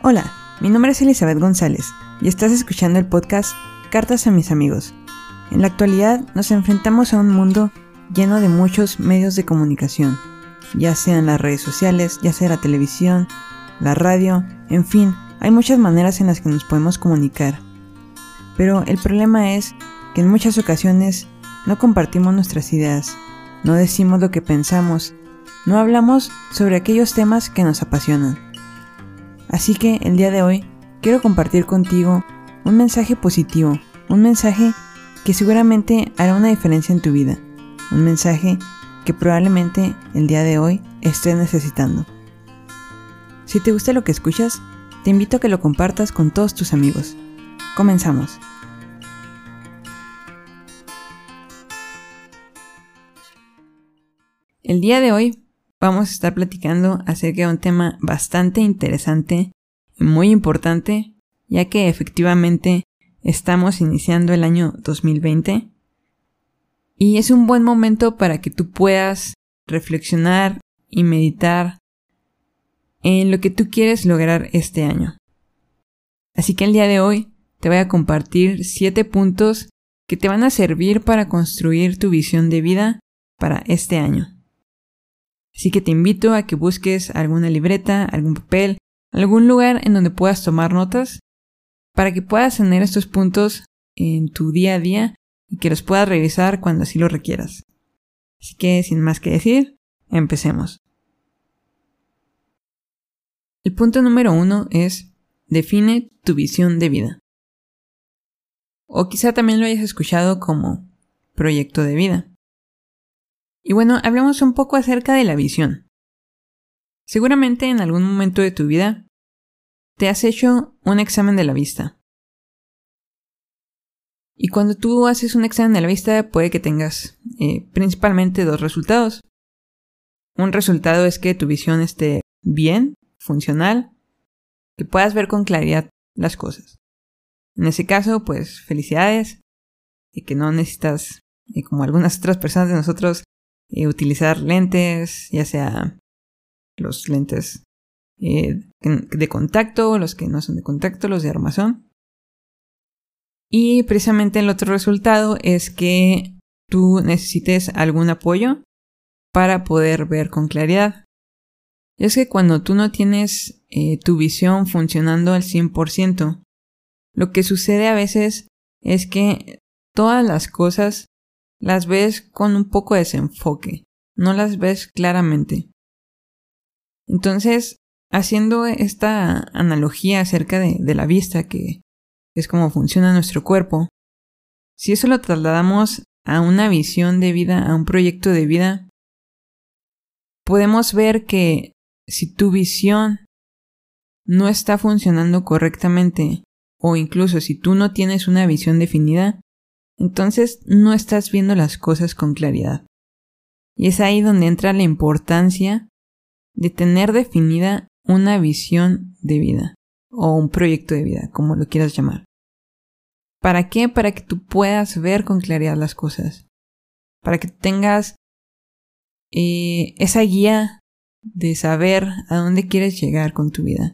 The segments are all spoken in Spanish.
Hola, mi nombre es Elizabeth González y estás escuchando el podcast Cartas a mis amigos. En la actualidad nos enfrentamos a un mundo lleno de muchos medios de comunicación, ya sean las redes sociales, ya sea la televisión, la radio, en fin, hay muchas maneras en las que nos podemos comunicar. Pero el problema es que en muchas ocasiones no compartimos nuestras ideas, no decimos lo que pensamos, no hablamos sobre aquellos temas que nos apasionan. Así que el día de hoy quiero compartir contigo un mensaje positivo, un mensaje que seguramente hará una diferencia en tu vida, un mensaje que probablemente el día de hoy estés necesitando. Si te gusta lo que escuchas, te invito a que lo compartas con todos tus amigos. Comenzamos. El día de hoy vamos a estar platicando acerca de un tema bastante interesante y muy importante, ya que efectivamente estamos iniciando el año 2020 y es un buen momento para que tú puedas reflexionar y meditar en lo que tú quieres lograr este año. Así que el día de hoy te voy a compartir 7 puntos que te van a servir para construir tu visión de vida para este año. Así que te invito a que busques alguna libreta, algún papel, algún lugar en donde puedas tomar notas para que puedas tener estos puntos en tu día a día y que los puedas revisar cuando así lo requieras. Así que sin más que decir, empecemos. El punto número uno es define tu visión de vida. O quizá también lo hayas escuchado como proyecto de vida. Y bueno, hablemos un poco acerca de la visión. Seguramente en algún momento de tu vida te has hecho un examen de la vista. Y cuando tú haces un examen de la vista puede que tengas eh, principalmente dos resultados. Un resultado es que tu visión esté bien, funcional, que puedas ver con claridad las cosas. En ese caso, pues felicidades y que no necesitas, y como algunas otras personas de nosotros, utilizar lentes, ya sea los lentes eh, de contacto, los que no son de contacto, los de armazón. Y precisamente el otro resultado es que tú necesites algún apoyo para poder ver con claridad. es que cuando tú no tienes eh, tu visión funcionando al 100%, lo que sucede a veces es que todas las cosas las ves con un poco de desenfoque, no las ves claramente. Entonces, haciendo esta analogía acerca de, de la vista, que es como funciona nuestro cuerpo, si eso lo trasladamos a una visión de vida, a un proyecto de vida, podemos ver que si tu visión no está funcionando correctamente, o incluso si tú no tienes una visión definida, entonces no estás viendo las cosas con claridad. Y es ahí donde entra la importancia de tener definida una visión de vida o un proyecto de vida, como lo quieras llamar. ¿Para qué? Para que tú puedas ver con claridad las cosas. Para que tengas eh, esa guía de saber a dónde quieres llegar con tu vida.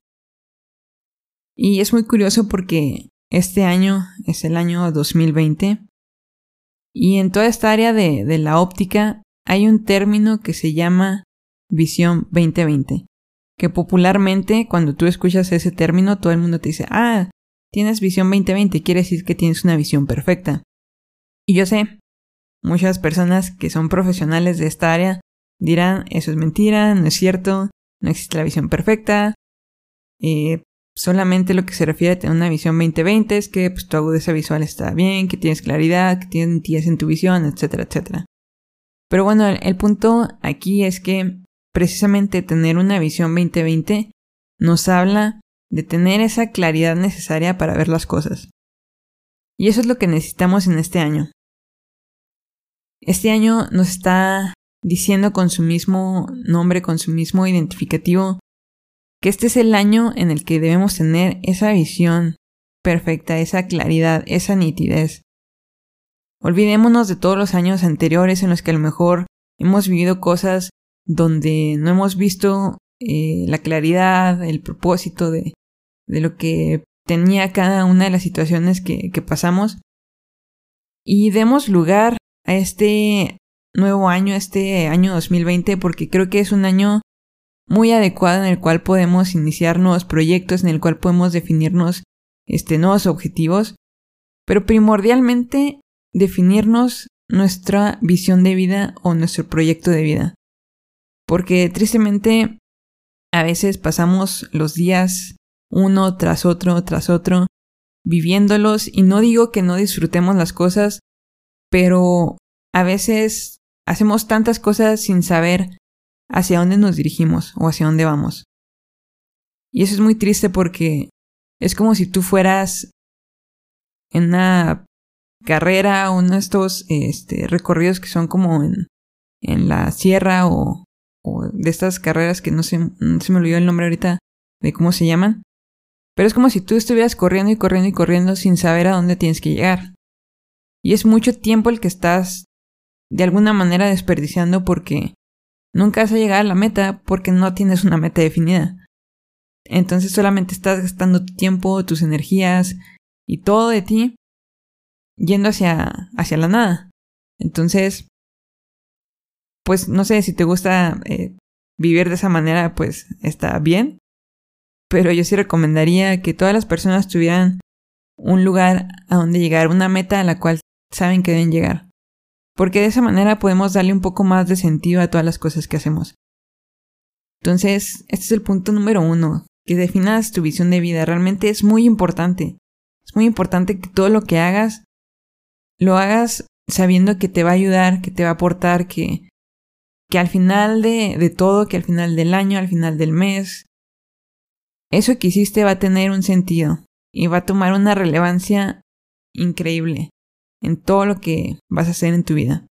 Y es muy curioso porque este año es el año 2020 y en toda esta área de, la óptica hay un término que se llama visión 2020, que popularmente cuando tú escuchas ese término todo el mundo te dice, ah, tienes visión 2020, quiere decir que tienes una visión perfecta. Y yo sé, muchas personas que son profesionales de esta área dirán, eso es mentira, no es cierto, no existe la visión perfecta, eh, Solamente lo que se refiere a tener una visión 2020 es que pues, tu agudeza visual está bien, que tienes claridad, que tienes en tu visión, etcétera, etcétera. Pero bueno, el, punto aquí es que precisamente tener una visión 2020 nos habla de tener esa claridad necesaria para ver las cosas. Y eso es lo que necesitamos en este año. Este año nos está diciendo con su mismo nombre, con su mismo identificativo, que este es el año en el que debemos tener esa visión perfecta, esa claridad, esa nitidez. Olvidémonos de todos los años anteriores en los que a lo mejor hemos vivido cosas donde no hemos visto eh, la claridad, el propósito de, de lo que tenía cada una de las situaciones que, que pasamos. Y demos lugar a este nuevo año, este año 2020, porque creo que es un año muy adecuado en el cual podemos iniciar nuevos proyectos, en el cual podemos definirnos este, nuevos objetivos, pero primordialmente definirnos nuestra visión de vida o nuestro proyecto de vida. Porque tristemente a veces pasamos los días uno tras otro, tras otro, viviéndolos y no digo que no disfrutemos las cosas, pero a veces hacemos tantas cosas sin saber hacia dónde nos dirigimos o hacia dónde vamos. Y eso es muy triste porque es como si tú fueras en una carrera o uno de estos este, recorridos que son como en, la sierra o, o, de estas carreras que no sé, no se me olvidó el nombre ahorita de cómo se llaman. Pero es como si tú estuvieras corriendo y corriendo y corriendo sin saber a dónde tienes que llegar. Y es mucho tiempo el que estás de alguna manera desperdiciando porque nunca vas a llegar a la meta porque no tienes una meta definida. Entonces solamente estás gastando tu tiempo, tus energías y todo de ti yendo hacia, hacia la nada. Entonces, pues no sé si te gusta eh, vivir de esa manera, pues está bien. Pero yo sí recomendaría que todas las personas tuvieran un lugar a donde llegar, una meta a la cual saben que deben llegar. Porque de esa manera podemos darle un poco más de sentido a todas las cosas que hacemos. Entonces, este es el punto número uno, que definas tu visión de vida. Realmente es muy importante. Es muy importante que todo lo que hagas lo hagas sabiendo que te va a ayudar, que te va a aportar, que, que al final de, de todo, que al final del año, al final del mes, eso que hiciste va a tener un sentido y va a tomar una relevancia increíble en todo lo que vas a hacer en tu vida.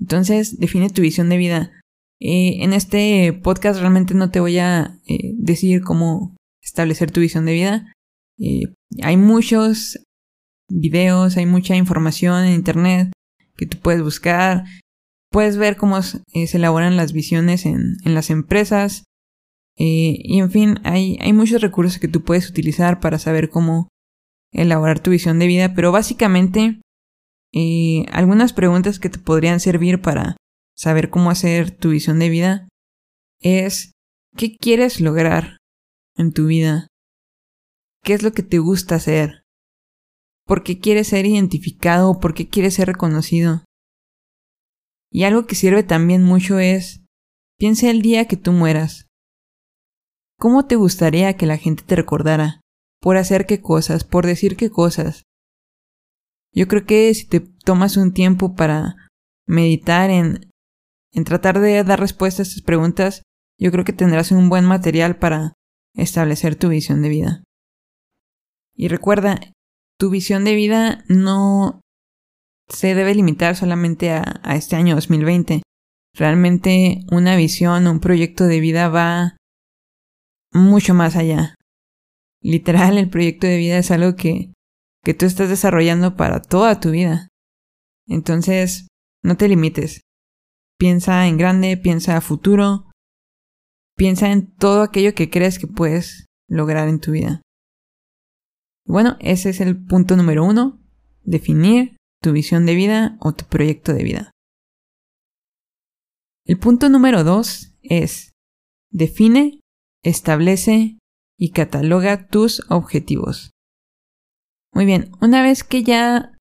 Entonces, define tu visión de vida. Eh, en este podcast realmente no te voy a eh, decir cómo establecer tu visión de vida. Eh, hay muchos videos, hay mucha información en internet que tú puedes buscar. Puedes ver cómo se elaboran las visiones en, en las empresas. y en fin, hay, hay muchos recursos que tú puedes utilizar para saber cómo elaborar tu visión de vida, pero básicamente eh, algunas preguntas que te podrían servir para saber cómo hacer tu visión de vida es ¿qué quieres lograr en tu vida? ¿Qué es lo que te gusta hacer? ¿Por qué quieres ser identificado? ¿Por qué quieres ser reconocido? Y algo que sirve también mucho es piensa el día que tú mueras. ¿Cómo te gustaría que la gente te recordara? Por hacer qué cosas, por decir qué cosas. Yo creo que si te tomas un tiempo para meditar en, en tratar de dar respuesta a estas preguntas, yo creo que tendrás un buen material para establecer tu visión de vida. Y recuerda, tu visión de vida no se debe limitar solamente a, a este año 2020. Realmente una visión, un proyecto de vida va mucho más allá. Literal, el proyecto de vida es algo que, que tú estás desarrollando para toda tu vida. Entonces, no te limites. Piensa en grande, piensa a futuro, piensa en todo aquello que crees que puedes lograr en tu vida. Bueno, ese es el punto número uno, definir tu visión de vida o tu proyecto de vida. El punto número dos es define, establece y cataloga tus objetivos. Muy bien, una vez que ya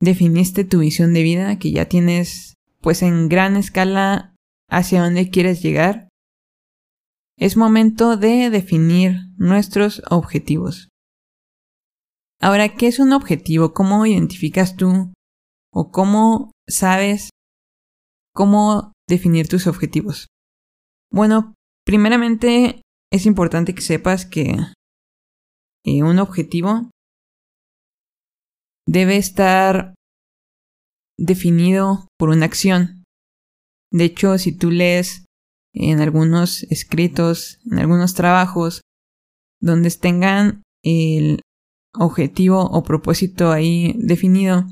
definiste tu visión de vida, que ya tienes pues en gran escala hacia dónde quieres llegar, es momento de definir nuestros objetivos. Ahora, ¿qué es un objetivo? ¿Cómo identificas tú o cómo sabes cómo definir tus objetivos? Bueno, primeramente es importante que sepas que eh, un objetivo debe estar definido por una acción. De hecho, si tú lees en algunos escritos, en algunos trabajos, donde tengan el objetivo o propósito ahí definido,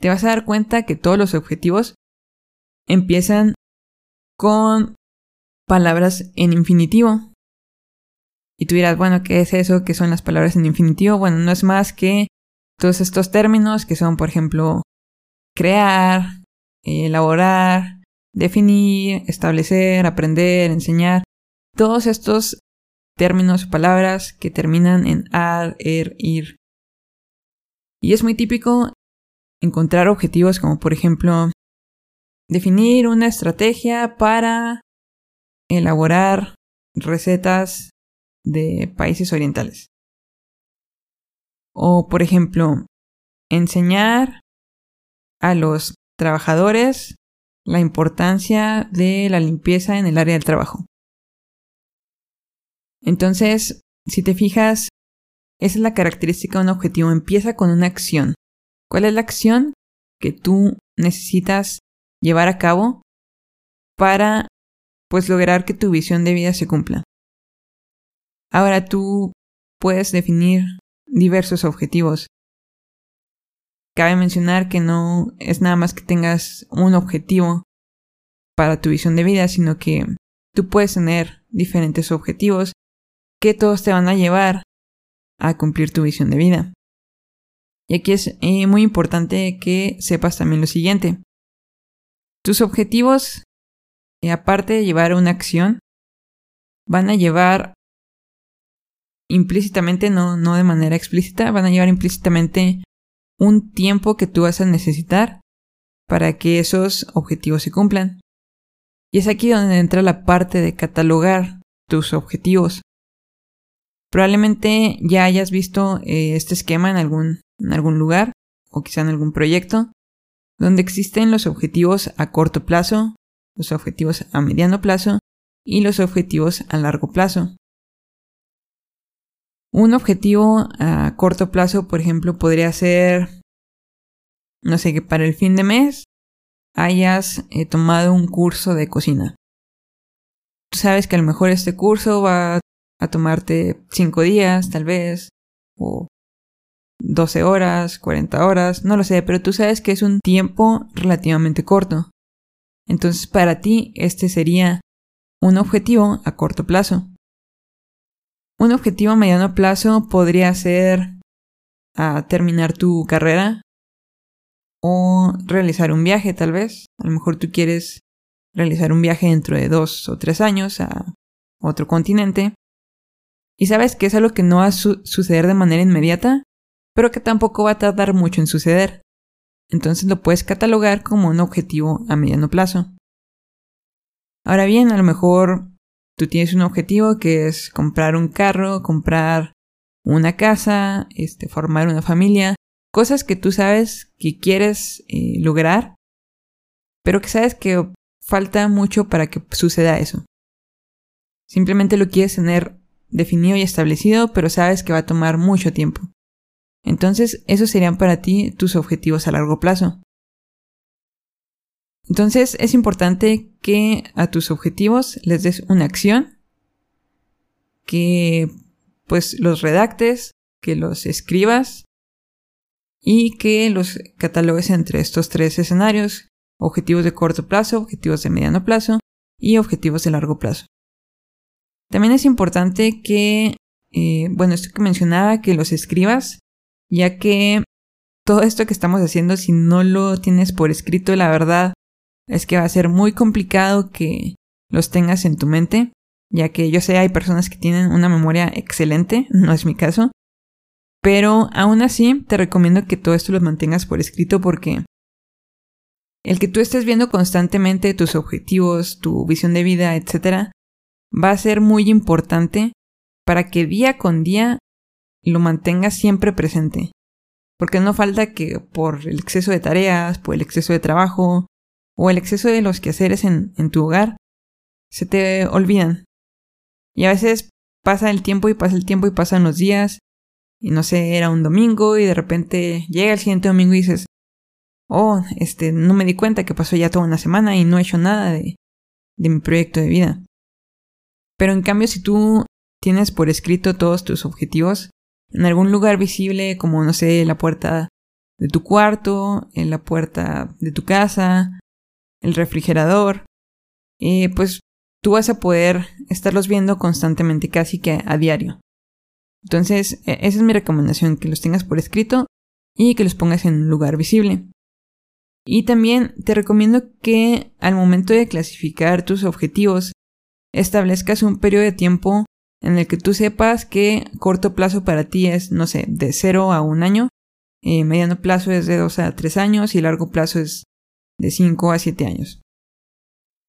te vas a dar cuenta que todos los objetivos empiezan con palabras en infinitivo. Y tú dirás, bueno, ¿qué es eso? ¿Qué son las palabras en infinitivo? Bueno, no es más que todos estos términos que son, por ejemplo, crear, elaborar, definir, establecer, aprender, enseñar. Todos estos términos o palabras que terminan en ar, er, ir. Y es muy típico encontrar objetivos como por ejemplo definir una estrategia para elaborar recetas de países orientales. O por ejemplo, enseñar a los trabajadores la importancia de la limpieza en el área del trabajo. Entonces, si te fijas, esa es la característica de un objetivo. Empieza con una acción. ¿Cuál es la acción que tú necesitas llevar a cabo para pues lograr que tu visión de vida se cumpla? Ahora tú puedes definir diversos objetivos. Cabe mencionar que no es nada más que tengas un objetivo para tu visión de vida, sino que tú puedes tener diferentes objetivos que todos te van a llevar a cumplir tu visión de vida. Y aquí es eh, muy importante que sepas también lo siguiente. Tus objetivos, eh, aparte de llevar una acción, van a llevar implícitamente, no, no de manera explícita, van a llevar implícitamente un tiempo que tú vas a necesitar para que esos objetivos se cumplan. Y es aquí donde entra la parte de catalogar tus objetivos. Probablemente ya hayas visto eh, este esquema en algún, en algún lugar o quizá en algún proyecto, donde existen los objetivos a corto plazo, los objetivos a mediano plazo y los objetivos a largo plazo. Un objetivo a corto plazo, por ejemplo, podría ser, no sé, que para el fin de mes hayas eh, tomado un curso de cocina. Tú sabes que a lo mejor este curso va a tomarte 5 días, tal vez, o 12 horas, 40 horas, no lo sé, pero tú sabes que es un tiempo relativamente corto. Entonces para ti este sería un objetivo a corto plazo. Un objetivo a mediano plazo podría ser a terminar tu carrera o realizar un viaje tal vez. A lo mejor tú quieres realizar un viaje dentro de dos o tres años a otro continente y sabes que es algo que no va a suceder de manera inmediata, pero que tampoco va a tardar mucho en suceder. Entonces lo puedes catalogar como un objetivo a mediano plazo. Ahora bien, a lo mejor tú tienes un objetivo que es comprar un carro, comprar una casa, este, formar una familia, cosas que tú sabes que quieres eh, lograr, pero que sabes que falta mucho para que suceda eso. Simplemente lo quieres tener definido y establecido, pero sabes que va a tomar mucho tiempo. Entonces, esos serían para ti tus objetivos a largo plazo. Entonces, es importante que a tus objetivos les des una acción, que pues los redactes, que los escribas y que los catalogues entre estos tres escenarios, objetivos de corto plazo, objetivos de mediano plazo y objetivos de largo plazo. También es importante que, eh, bueno, esto que mencionaba, que los escribas, ya que todo esto que estamos haciendo, si no lo tienes por escrito, la verdad es que va a ser muy complicado que los tengas en tu mente, ya que yo sé hay personas que tienen una memoria excelente, no es mi caso, pero aún así te recomiendo que todo esto lo mantengas por escrito porque el que tú estés viendo constantemente tus objetivos, tu visión de vida, etc., va a ser muy importante para que día con día lo mantengas siempre presente. Porque no falta que por el exceso de tareas, por el exceso de trabajo o el exceso de los quehaceres en, tu hogar, se te olvidan. Y a veces pasa el tiempo y pasa el tiempo y pasan los días. Y no sé, era un domingo y de repente llega el siguiente domingo y dices, oh, este, no me di cuenta que pasó ya toda una semana y no he hecho nada de, de mi proyecto de vida. Pero en cambio, si tú tienes por escrito todos tus objetivos en algún lugar visible, como no sé, la puerta de tu cuarto, en la puerta de tu casa, el refrigerador, eh, pues tú vas a poder estarlos viendo constantemente, casi que a diario. Entonces, e, esa es mi recomendación, que los tengas por escrito y que los pongas en un lugar visible. Y también te recomiendo que al momento de clasificar tus objetivos, establezcas un periodo de tiempo en el que tú sepas que corto plazo para ti es, no sé, de 0 a un año, eh, mediano plazo es de 2 a 3 años y largo plazo es de 5 a 7 años.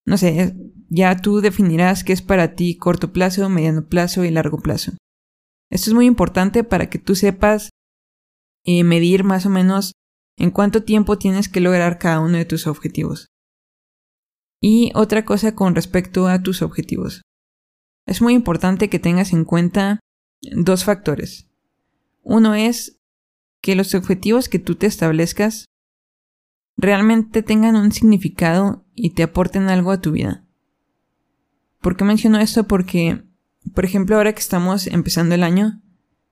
No sé, ya tú definirás qué es para ti corto plazo, mediano plazo y largo plazo. Esto es muy importante para que tú sepas eh, medir más o menos en cuánto tiempo tienes que lograr cada uno de tus objetivos. Y otra cosa con respecto a tus objetivos. Es muy importante que tengas en cuenta dos factores. Uno es que los objetivos que tú te establezcas realmente tengan un significado y te aporten algo a tu vida. ¿Por qué menciono esto? Porque, por ejemplo, ahora que estamos empezando el año,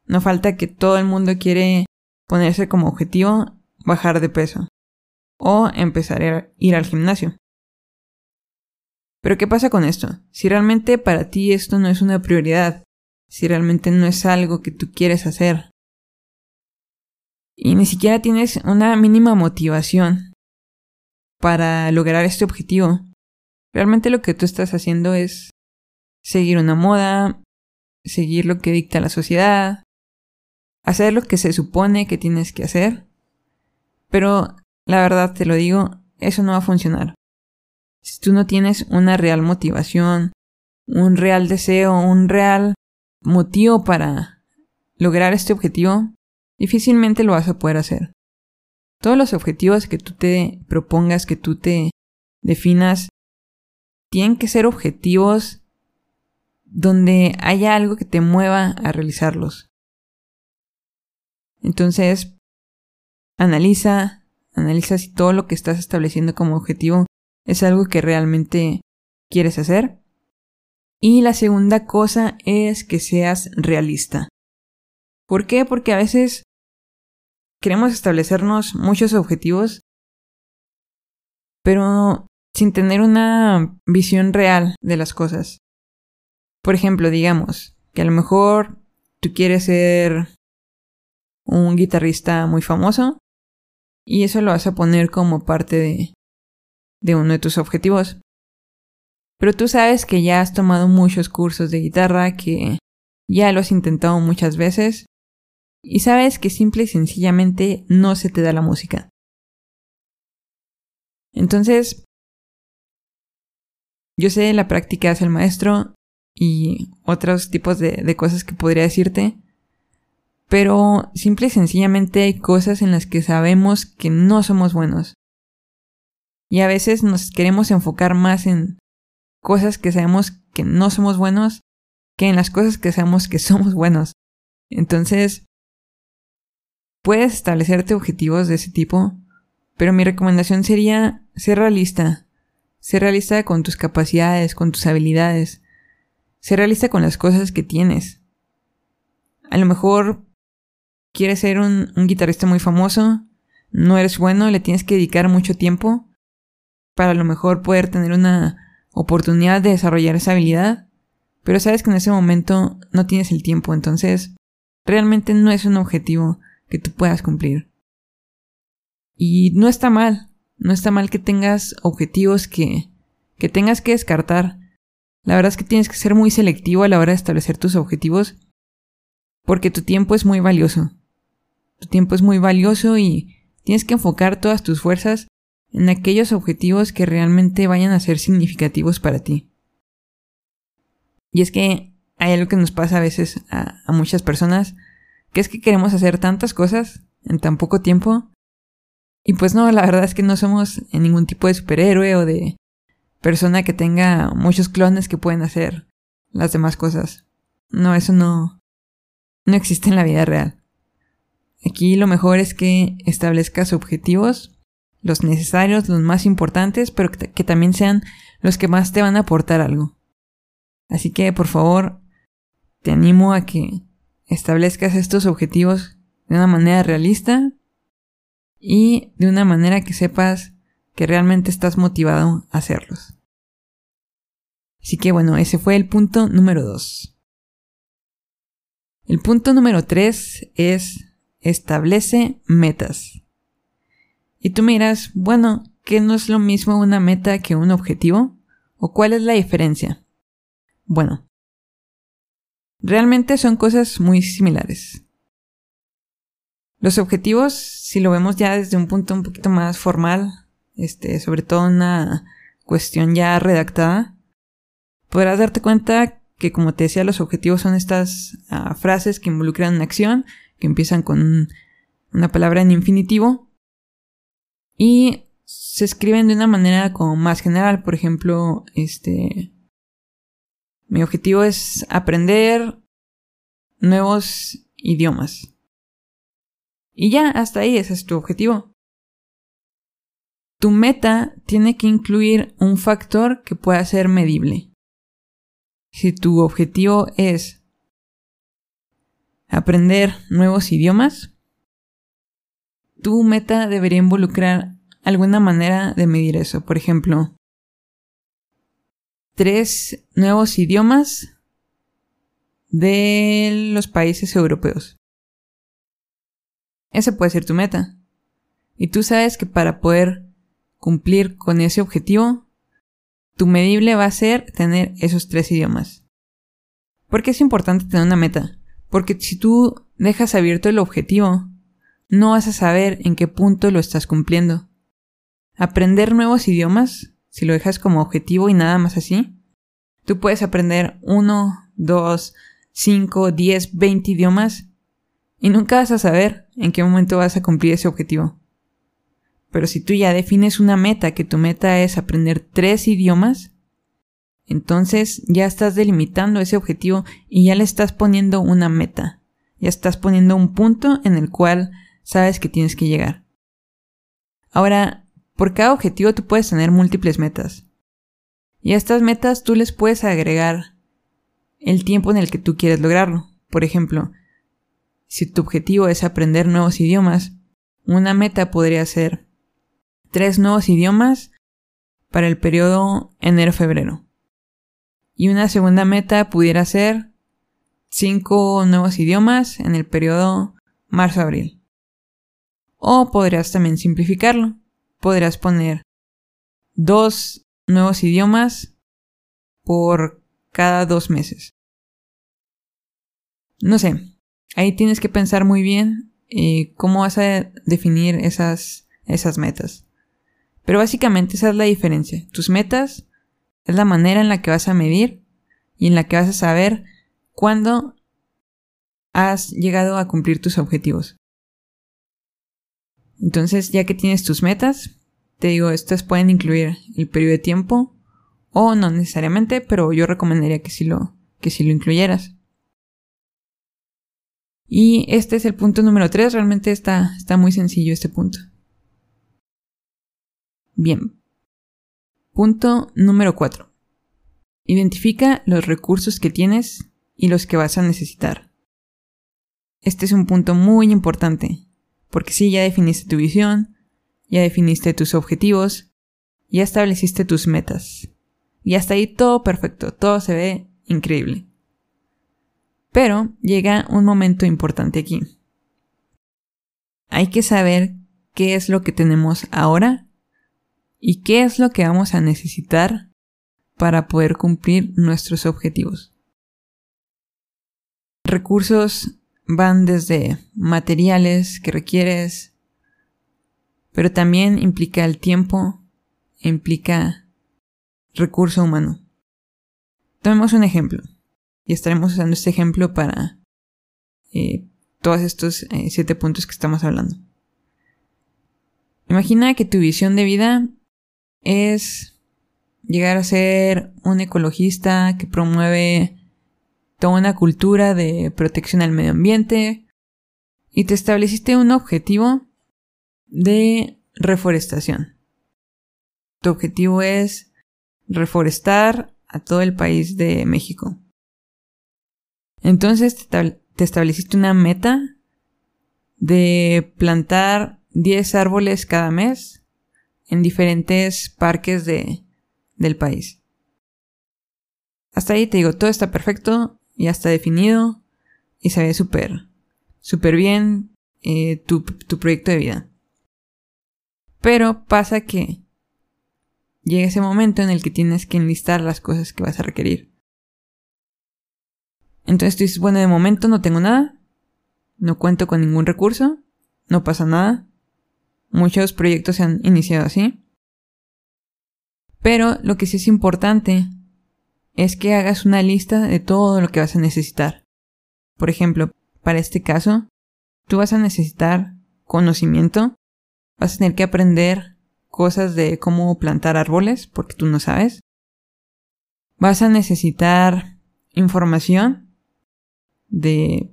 no falta que todo el mundo quiere ponerse como objetivo bajar de peso o empezar a ir al gimnasio. Pero ¿qué pasa con esto? Si realmente para ti esto no es una prioridad, si realmente no es algo que tú quieres hacer, y ni siquiera tienes una mínima motivación para lograr este objetivo, realmente lo que tú estás haciendo es seguir una moda, seguir lo que dicta la sociedad, hacer lo que se supone que tienes que hacer, pero la verdad te lo digo, eso no va a funcionar. Si tú no tienes una real motivación, un real deseo, un real motivo para lograr este objetivo, difícilmente lo vas a poder hacer. Todos los objetivos que tú te propongas, que tú te definas, tienen que ser objetivos donde haya algo que te mueva a realizarlos. Entonces, analiza, analiza si todo lo que estás estableciendo como objetivo es algo que realmente quieres hacer. Y la segunda cosa es que seas realista. ¿Por qué? Porque a veces queremos establecernos muchos objetivos, pero sin tener una visión real de las cosas. Por ejemplo, digamos que a lo mejor tú quieres ser un guitarrista muy famoso y eso lo vas a poner como parte de, uno de tus objetivos. Pero tú sabes que ya has tomado muchos cursos de guitarra, que ya lo has intentado muchas veces, y sabes que simple y sencillamente no se te da la música. Entonces, yo sé la práctica es el maestro y otros tipos de, de cosas que podría decirte, pero simple y sencillamente hay cosas en las que sabemos que no somos buenos. Y a veces nos queremos enfocar más en cosas que sabemos que no somos buenos que en las cosas que sabemos que somos buenos. Entonces, puedes establecerte objetivos de ese tipo, pero mi recomendación sería ser realista. Ser realista con tus capacidades, con tus habilidades. Ser realista con las cosas que tienes. A lo mejor quieres ser un, guitarrista muy famoso, no eres bueno, le tienes que dedicar mucho tiempo, para a lo mejor poder tener una oportunidad de desarrollar esa habilidad, pero sabes que en ese momento no tienes el tiempo, entonces realmente no es un objetivo que tú puedas cumplir. Y no está mal, no está mal que tengas objetivos que, que tengas que descartar. La verdad es que tienes que ser muy selectivo a la hora de establecer tus objetivos, porque tu tiempo es muy valioso. Tu tiempo es muy valioso y tienes que enfocar todas tus fuerzas en aquellos objetivos que realmente vayan a ser significativos para ti. Y es que hay algo que nos pasa a veces a, muchas personas, que es que queremos hacer tantas cosas en tan poco tiempo. Y pues no, la verdad es que no somos ningún tipo de superhéroe o de persona que tenga muchos clones que pueden hacer las demás cosas. No, eso no, no existe en la vida real. Aquí lo mejor es que establezcas objetivos los necesarios, los más importantes, pero que, también sean los que más te van a aportar algo. Así que, por favor, te animo a que establezcas estos objetivos de una manera realista y de una manera que sepas que realmente estás motivado a hacerlos. Así que bueno, ese fue el punto número 2. El punto número 3 es establece metas. Y tú miras, bueno, ¿qué no es lo mismo una meta que un objetivo? ¿O cuál es la diferencia? Bueno, realmente son cosas muy similares. Los objetivos, si lo vemos ya desde un punto un poquito más formal, este, sobre todo una cuestión ya redactada, podrás darte cuenta que, como te decía, los objetivos son estas ah, frases que involucran una acción, que empiezan con una palabra en infinitivo y se escriben de una manera como más general. Por ejemplo, este, mi objetivo es aprender nuevos idiomas. Y ya, hasta ahí, ese es tu objetivo. Tu meta tiene que incluir un factor que pueda ser medible. Si tu objetivo es aprender nuevos idiomas, tu meta debería involucrar alguna manera de medir eso. Por ejemplo, tres nuevos idiomas de los países europeos. Esa puede ser tu meta. Y tú sabes que para poder cumplir con ese objetivo, tu medible va a ser tener esos tres idiomas. ¿Por qué es importante tener una meta? Porque si tú dejas abierto el objetivo, no vas a saber en qué punto lo estás cumpliendo. Aprender nuevos idiomas, si lo dejas como objetivo y nada más así, tú puedes aprender uno, dos, cinco, diez, veinte idiomas y nunca vas a saber en qué momento vas a cumplir ese objetivo. Pero si tú ya defines una meta, que tu meta es aprender tres idiomas, entonces ya estás delimitando ese objetivo y ya le estás poniendo una meta. Ya estás poniendo un punto en el cual sabes que tienes que llegar. Ahora, por cada objetivo tú puedes tener múltiples metas. Y a estas metas tú les puedes agregar el tiempo en el que tú quieres lograrlo. Por ejemplo, si tu objetivo es aprender nuevos idiomas, una meta podría ser tres nuevos idiomas para el periodo enero-febrero. Y una segunda meta pudiera ser cinco nuevos idiomas en el periodo marzo-abril. O podrías también simplificarlo. Podrías poner dos nuevos idiomas por cada dos meses. No sé, ahí tienes que pensar muy bien eh, cómo vas a definir esas, esas metas. Pero básicamente esa es la diferencia. Tus metas es la manera en la que vas a medir y en la que vas a saber cuándo has llegado a cumplir tus objetivos. Entonces, ya que tienes tus metas, te digo, estas pueden incluir el periodo de tiempo o no necesariamente, pero yo recomendaría que si lo, que si lo incluyeras. Y este es el punto número 3, realmente está, está muy sencillo este punto. Bien. Punto número 4. Identifica los recursos que tienes y los que vas a necesitar. Este es un punto muy importante, porque si ya definiste tu visión, ya definiste tus objetivos, ya estableciste tus metas. Y hasta ahí todo perfecto, todo se ve increíble. Pero llega un momento importante aquí. Hay que saber qué es lo que tenemos ahora y qué es lo que vamos a necesitar para poder cumplir nuestros objetivos. Recursos van desde materiales que requieres, pero también implica el tiempo, implica recurso humano. Tomemos un ejemplo, y estaremos usando este ejemplo para eh, todos estos eh, siete puntos que estamos hablando. Imagina que tu visión de vida es llegar a ser un ecologista que promueve toda una cultura de protección al medio ambiente y te estableciste un objetivo de reforestación. Tu objetivo es reforestar a todo el país de México. Entonces te, estableciste una meta de plantar 10 árboles cada mes en diferentes parques de, del país. hasta ahí te digo, todo está perfecto, ya está definido y se ve súper, súper bien eh, tu, tu proyecto de vida. Pero pasa que llega ese momento en el que tienes que enlistar las cosas que vas a requerir. Entonces tú dices, bueno, de momento no tengo nada, no cuento con ningún recurso, no pasa nada. Muchos proyectos se han iniciado así. Pero lo que sí es importante es que hagas una lista de todo lo que vas a necesitar. Por ejemplo, para este caso, tú vas a necesitar conocimiento, vas a tener que aprender cosas de cómo plantar árboles, porque tú no sabes. Vas a necesitar información de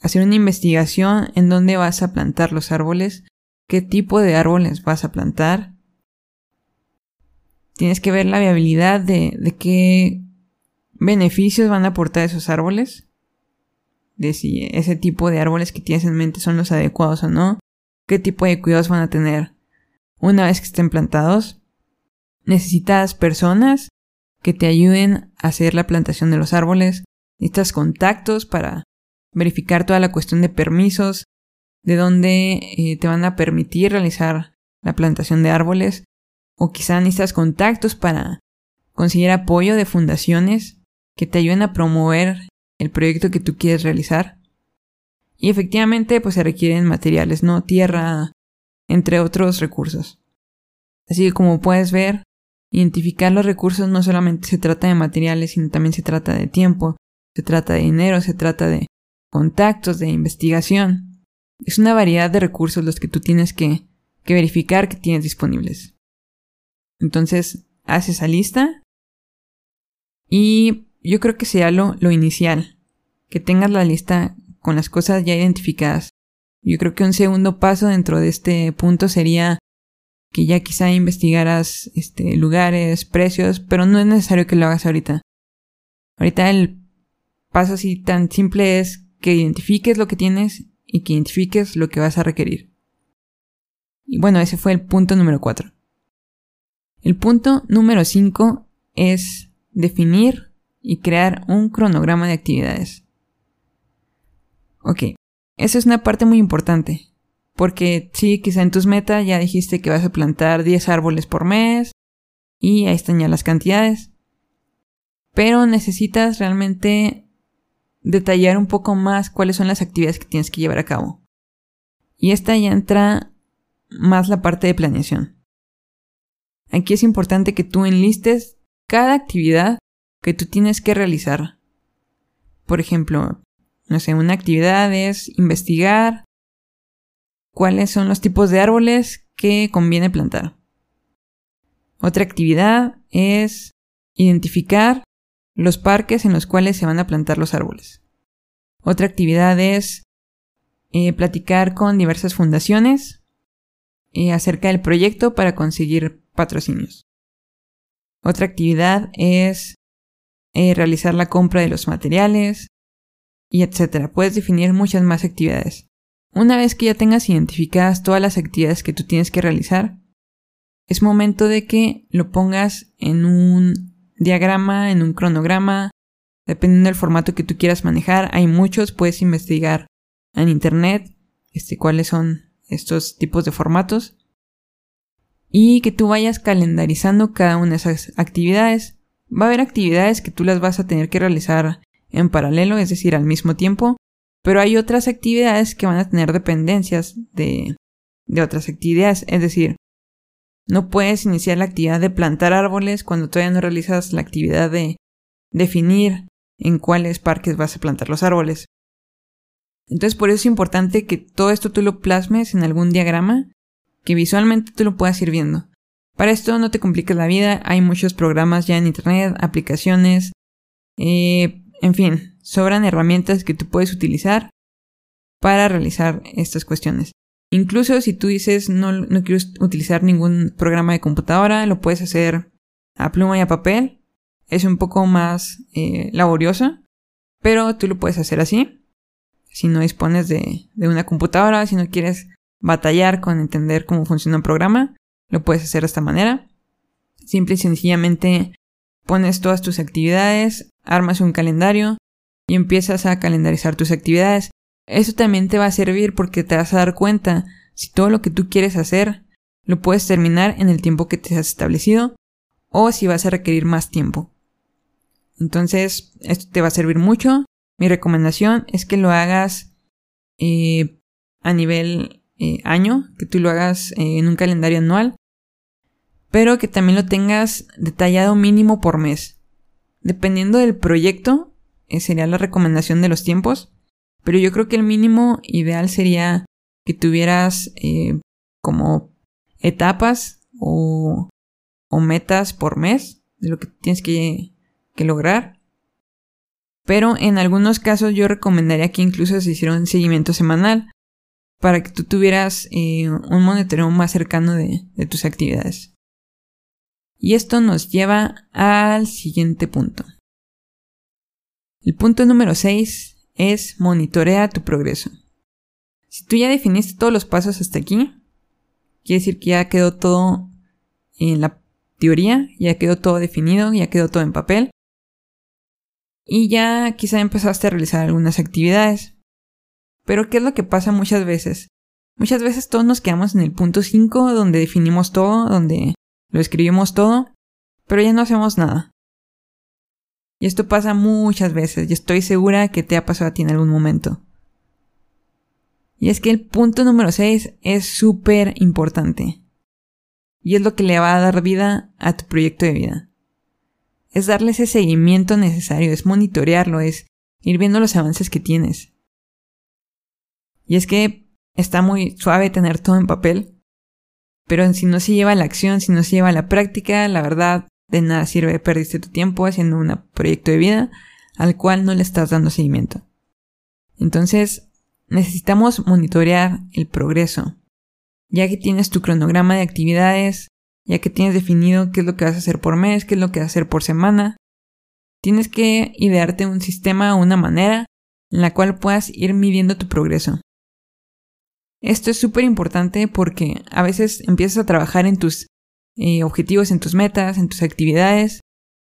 hacer una investigación en dónde vas a plantar los árboles, qué tipo de árboles vas a plantar. Tienes que ver la viabilidad de, de qué beneficios van a aportar esos árboles, de si ese tipo de árboles que tienes en mente son los adecuados o no, qué tipo de cuidados van a tener una vez que estén plantados. Necesitas personas que te ayuden a hacer la plantación de los árboles, necesitas contactos para verificar toda la cuestión de permisos, de dónde eh, te van a permitir realizar la plantación de árboles, o quizá necesitas contactos para conseguir apoyo de fundaciones que te ayuden a promover el proyecto que tú quieres realizar. Y efectivamente, pues se requieren materiales, ¿no? Tierra, entre otros recursos. Así que como puedes ver, identificar los recursos no solamente se trata de materiales, sino también se trata de tiempo, se trata de dinero, se trata de contactos de investigación. Es una variedad de recursos los que tú tienes que, verificar que tienes disponibles. Entonces, haz esa lista y yo creo que sea lo, lo inicial, que tengas la lista con las cosas ya identificadas. Yo creo que un segundo paso dentro de este punto sería que ya quizá investigaras este, lugares, precios, pero no es necesario que lo hagas ahorita. Ahorita el paso así tan simple es que identifiques lo que tienes y que identifiques lo que vas a requerir. Y bueno, ese fue el punto número 4. El punto número 5 es definir y crear un cronograma de actividades. Ok, esa es una parte muy importante, porque sí, quizá en tus metas ya dijiste que vas a plantar 10 árboles por mes y ahí están ya las cantidades, pero necesitas realmente detallar un poco más cuáles son las actividades que tienes que llevar a cabo. Y esta ya entra más la parte de planeación. Aquí es importante que tú enlistes cada actividad que tú tienes que realizar. Por ejemplo, no sé, una actividad es investigar cuáles son los tipos de árboles que conviene plantar. Otra actividad es identificar los parques en los cuales se van a plantar los árboles. Otra actividad es eh, platicar con diversas fundaciones acerca del proyecto para conseguir patrocinios. Otra actividad es eh, realizar la compra de los materiales y etcétera. Puedes definir muchas más actividades. Una vez que ya tengas identificadas todas las actividades que tú tienes que realizar, es momento de que lo pongas en un diagrama, en un cronograma, dependiendo del formato que tú quieras manejar. Hay muchos, puedes investigar en internet este, cuáles son estos tipos de formatos. Y que tú vayas calendarizando cada una de esas actividades. Va a haber actividades que tú las vas a tener que realizar en paralelo, es decir, al mismo tiempo. Pero hay otras actividades que van a tener dependencias de, de otras actividades. Es decir, no puedes iniciar la actividad de plantar árboles cuando todavía no realizas la actividad de definir en cuáles parques vas a plantar los árboles. Entonces por eso es importante que todo esto tú lo plasmes en algún diagrama que visualmente tú lo puedas ir viendo. Para esto no te compliques la vida, hay muchos programas ya en internet, aplicaciones, eh, en fin, sobran herramientas que tú puedes utilizar para realizar estas cuestiones. Incluso si tú dices no, no quiero utilizar ningún programa de computadora, lo puedes hacer a pluma y a papel. Es un poco más eh, laborioso, pero tú lo puedes hacer así. Si no dispones de, una computadora, si no quieres batallar con entender cómo funciona un programa, lo puedes hacer de esta manera. Simple y sencillamente pones todas tus actividades, armas un calendario y empiezas a calendarizar tus actividades. Eso también te va a servir porque te vas a dar cuenta si todo lo que tú quieres hacer lo puedes terminar en el tiempo que te has establecido o si vas a requerir más tiempo. Entonces, esto te va a servir mucho. Mi recomendación es que lo hagas eh, a nivel eh, año, que tú lo hagas eh, en un calendario anual, pero que también lo tengas detallado mínimo por mes. Dependiendo del proyecto, sería la recomendación de los tiempos, pero yo creo que el mínimo ideal sería que tuvieras como etapas o, o metas por mes de lo que tienes que que lograr. Pero en algunos casos yo recomendaría que incluso se hiciera un seguimiento semanal para que tú tuvieras eh, un monitoreo más cercano de, de tus actividades. Y esto nos lleva al siguiente punto. El punto número 6 es monitorea tu progreso. Si tú ya definiste todos los pasos hasta aquí, quiere decir que ya quedó todo en la teoría, ya quedó todo definido, ya quedó todo en papel y ya quizá empezaste a realizar algunas actividades. Pero ¿qué es lo que pasa muchas veces? Muchas veces todos nos quedamos en el punto 5 donde definimos todo, donde lo escribimos todo, pero ya no hacemos nada. Y esto pasa muchas veces y estoy segura que te ha pasado a ti en algún momento. Y es que el punto número 6 es súper importante. Y es lo que le va a dar vida a tu proyecto de vida es darle ese seguimiento necesario, es monitorearlo, es ir viendo los avances que tienes. Y es que está muy suave tener todo en papel, pero si no se lleva a la acción, si no se lleva a la práctica, la verdad, de nada sirve, perdiste tu tiempo haciendo un proyecto de vida al cual no le estás dando seguimiento. Entonces, necesitamos monitorear el progreso. Ya que tienes tu cronograma de actividades, ya que tienes definido qué es lo que vas a hacer por mes, qué es lo que vas a hacer por semana. Tienes que idearte un sistema o una manera en la cual puedas ir midiendo tu progreso. Esto es súper importante porque a veces empiezas a trabajar en tus eh, objetivos, en tus metas, en tus actividades,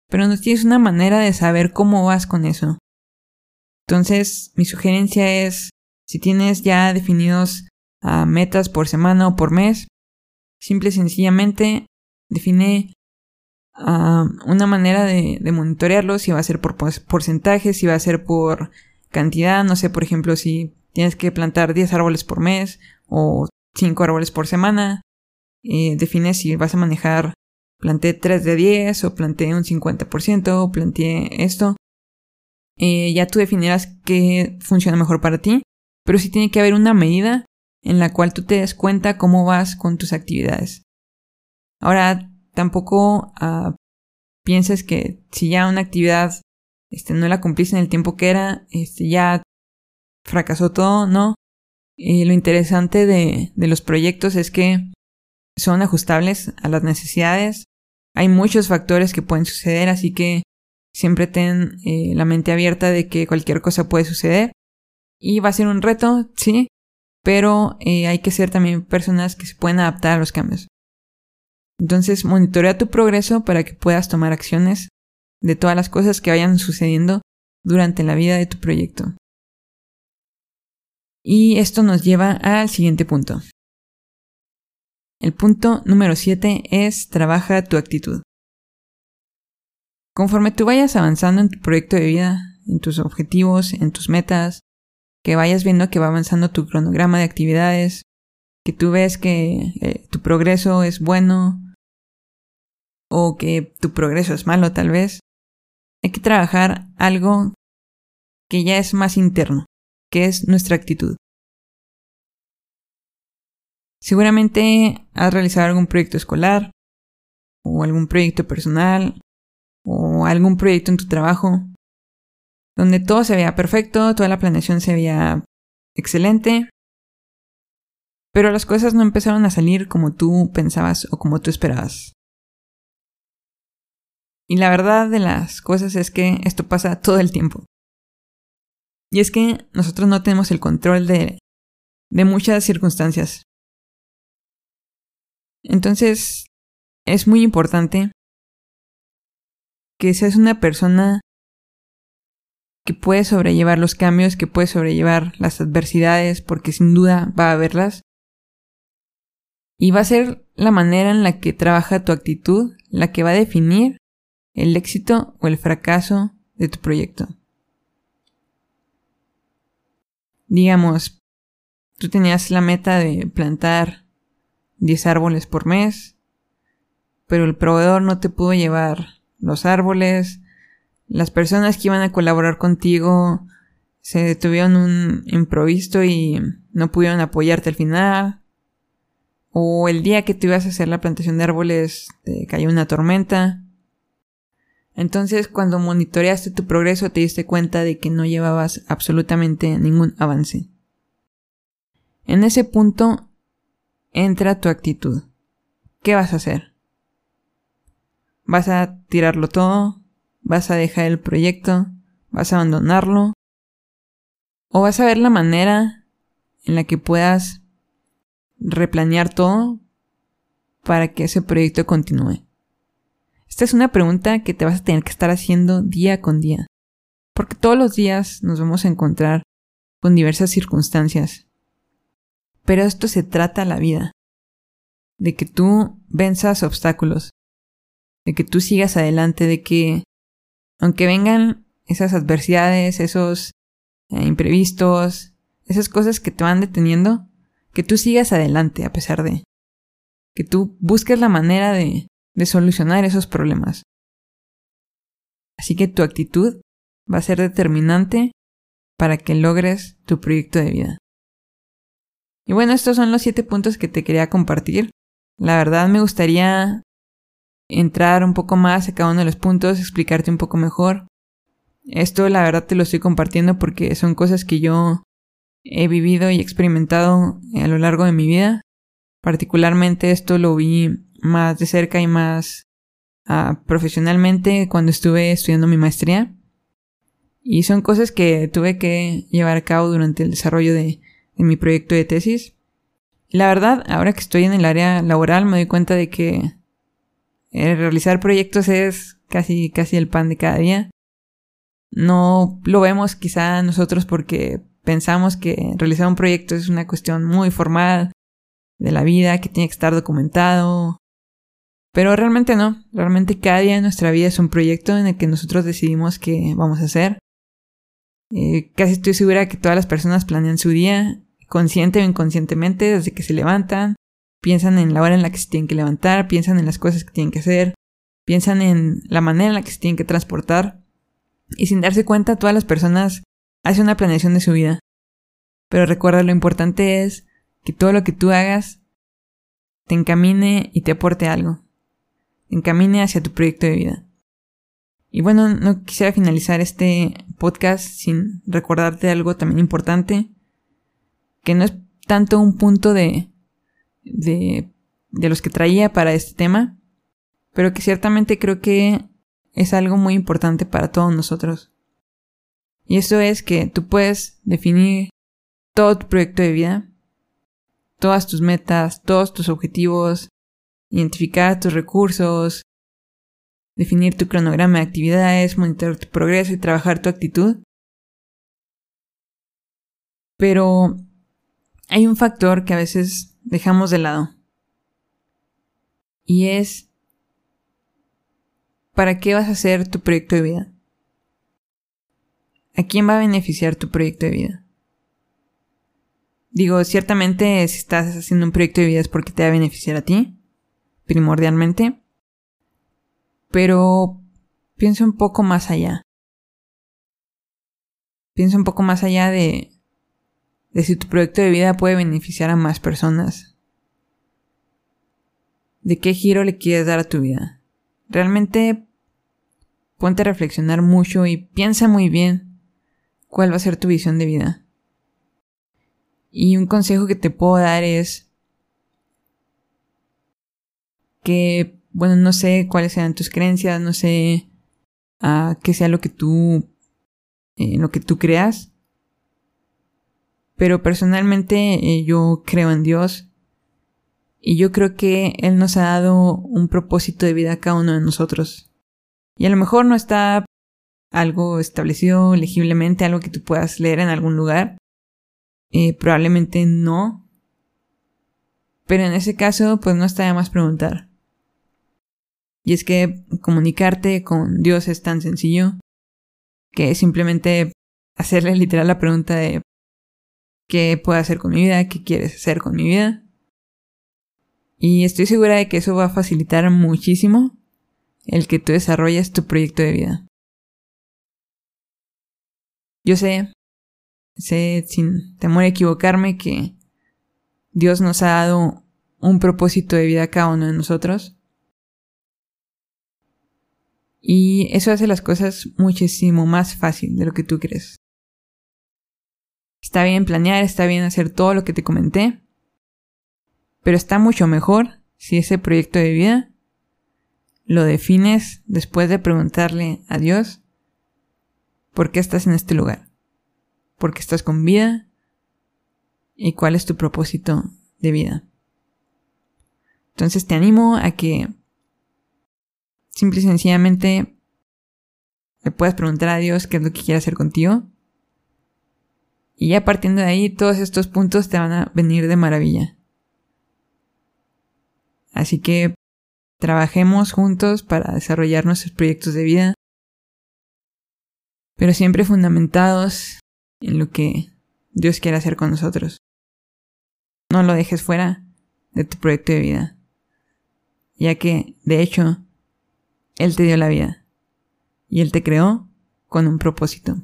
pero no tienes una manera de saber cómo vas con eso. Entonces, mi sugerencia es, si tienes ya definidos ah, metas por semana o por mes, simple y sencillamente define ah, una manera de, monitorearlo, si va a ser por porcentajes, si va a ser por cantidad, no sé, por ejemplo, si tienes que plantar 10 árboles por mes o 5 árboles por semana, eh, define si vas a manejar planté 3 de 10 o planté un 50% o planteé esto. Eh, ya tú definirás qué funciona mejor para ti, pero sí tiene que haber una medida en la cual tú te des cuenta cómo vas con tus actividades. Ahora, tampoco uh, pienses que si ya una actividad este, no la cumpliste en el tiempo que era, este, ya fracasó todo, no. lo interesante de, de los proyectos es que son ajustables a las necesidades. Hay muchos factores que pueden suceder, así que siempre ten eh, la mente abierta de que cualquier cosa puede suceder. Y va a ser un reto, sí, pero eh, hay que ser también personas que se pueden adaptar a los cambios. Entonces, monitorea tu progreso para que puedas tomar acciones de todas las cosas que vayan sucediendo durante la vida de tu proyecto. Y esto nos lleva al siguiente punto. El punto número 7 es trabaja tu actitud. Conforme tú vayas avanzando en tu proyecto de vida, en tus objetivos, en tus metas, que vayas viendo que va avanzando tu cronograma de actividades, que tú ves que eh, tu progreso es bueno, o que tu progreso es malo tal vez, hay que trabajar algo que ya es más interno, que es nuestra actitud. Seguramente has realizado algún proyecto escolar, o algún proyecto personal, o algún proyecto en tu trabajo, donde todo se veía perfecto, toda la planeación se veía excelente, pero las cosas no empezaron a salir como tú pensabas o como tú esperabas. Y la verdad de las cosas es que esto pasa todo el tiempo. Y es que nosotros no tenemos el control de, de muchas circunstancias. Entonces, es muy importante que seas una persona que puede sobrellevar los cambios, que puede sobrellevar las adversidades, porque sin duda va a haberlas. Y va a ser la manera en la que trabaja tu actitud la que va a definir el éxito o el fracaso de tu proyecto. Digamos, tú tenías la meta de plantar 10 árboles por mes, pero el proveedor no te pudo llevar los árboles, las personas que iban a colaborar contigo se detuvieron un improviso y no pudieron apoyarte al final. O el día que te ibas a hacer la plantación de árboles te cayó una tormenta. Entonces cuando monitoreaste tu progreso te diste cuenta de que no llevabas absolutamente ningún avance. En ese punto entra tu actitud. ¿Qué vas a hacer? ¿Vas a tirarlo todo? ¿Vas a dejar el proyecto? ¿Vas a abandonarlo? ¿O vas a ver la manera en la que puedas replanear todo para que ese proyecto continúe? Esta es una pregunta que te vas a tener que estar haciendo día con día, porque todos los días nos vamos a encontrar con diversas circunstancias. Pero esto se trata la vida, de que tú venzas obstáculos, de que tú sigas adelante, de que aunque vengan esas adversidades, esos eh, imprevistos, esas cosas que te van deteniendo, que tú sigas adelante a pesar de. Que tú busques la manera de, de solucionar esos problemas. Así que tu actitud va a ser determinante para que logres tu proyecto de vida. Y bueno, estos son los siete puntos que te quería compartir. La verdad me gustaría entrar un poco más a cada uno de los puntos, explicarte un poco mejor. Esto la verdad te lo estoy compartiendo porque son cosas que yo he vivido y experimentado a lo largo de mi vida. Particularmente esto lo vi más de cerca y más uh, profesionalmente cuando estuve estudiando mi maestría. Y son cosas que tuve que llevar a cabo durante el desarrollo de, mi proyecto de tesis. La verdad, ahora que estoy en el área laboral me doy cuenta de que realizar proyectos es casi, casi el pan de cada día. No lo vemos quizá nosotros porque pensamos que realizar un proyecto es una cuestión muy formal de la vida, que tiene que estar documentado. Pero realmente no, realmente cada día de nuestra vida es un proyecto en el que nosotros decidimos qué vamos a hacer. Eh, casi estoy segura que todas las personas planean su día, consciente o inconscientemente, desde que se levantan, piensan en la hora en la que se tienen que levantar, piensan en las cosas que tienen que hacer, piensan en la manera en la que se tienen que transportar. Y sin darse cuenta, todas las personas hacen una planeación de su vida. Pero recuerda, lo importante es que todo lo que tú hagas te encamine y te aporte algo. Encamine hacia tu proyecto de vida. Y bueno, no quisiera finalizar este podcast sin recordarte algo también importante, que no es tanto un punto de de, de los que traía para este tema, pero que ciertamente creo que es algo muy importante para todos nosotros. Y eso es que tú puedes definir todo tu proyecto de vida, todas tus metas, todos tus objetivos, identificar tus recursos, definir tu cronograma de actividades, monitorear tu progreso y trabajar tu actitud. Pero hay un factor que a veces dejamos de lado. Y es, ¿para qué vas a hacer tu proyecto de vida? ¿A quién va a beneficiar tu proyecto de vida? Digo, ciertamente si estás haciendo un proyecto de vida es porque te va a beneficiar a ti, primordialmente, pero piensa un poco más allá. Piensa un poco más allá de de si tu proyecto de vida puede beneficiar a más personas. ¿De qué giro le quieres dar a tu vida? Realmente ponte a reflexionar mucho y piensa muy bien cuál va a ser tu visión de vida. Y un consejo que te puedo dar es que, bueno, no sé cuáles sean tus creencias, no sé uh, qué sea lo que tú, eh, lo que tú creas, pero personalmente eh, yo creo en Dios y yo creo que Él nos ha dado un propósito de vida a cada uno de nosotros. Y a lo mejor no está algo establecido legiblemente, algo que tú puedas leer en algún lugar. Eh, probablemente no. Pero en ese caso, pues no está de más preguntar. Y es que comunicarte con Dios es tan sencillo que simplemente hacerle literal la pregunta de ¿qué puedo hacer con mi vida? ¿Qué quieres hacer con mi vida? Y estoy segura de que eso va a facilitar muchísimo el que tú desarrolles tu proyecto de vida. Yo sé, sé sin temor a equivocarme que Dios nos ha dado un propósito de vida a cada uno de nosotros. Y eso hace las cosas muchísimo más fácil de lo que tú crees. Está bien planear, está bien hacer todo lo que te comenté, pero está mucho mejor si ese proyecto de vida lo defines después de preguntarle a Dios por qué estás en este lugar, por qué estás con vida y cuál es tu propósito de vida. Entonces te animo a que simple y sencillamente le puedas preguntar a Dios qué es lo que quiere hacer contigo. Y ya partiendo de ahí, todos estos puntos te van a venir de maravilla. Así que trabajemos juntos para desarrollar nuestros proyectos de vida, pero siempre fundamentados en lo que Dios quiere hacer con nosotros. No lo dejes fuera de tu proyecto de vida, ya que, de hecho, Él te dio la vida y Él te creó con un propósito.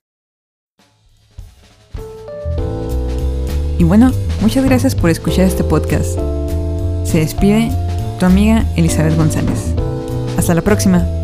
Y bueno, muchas gracias por escuchar este podcast. Se despide tu amiga Elizabeth González. Hasta la próxima.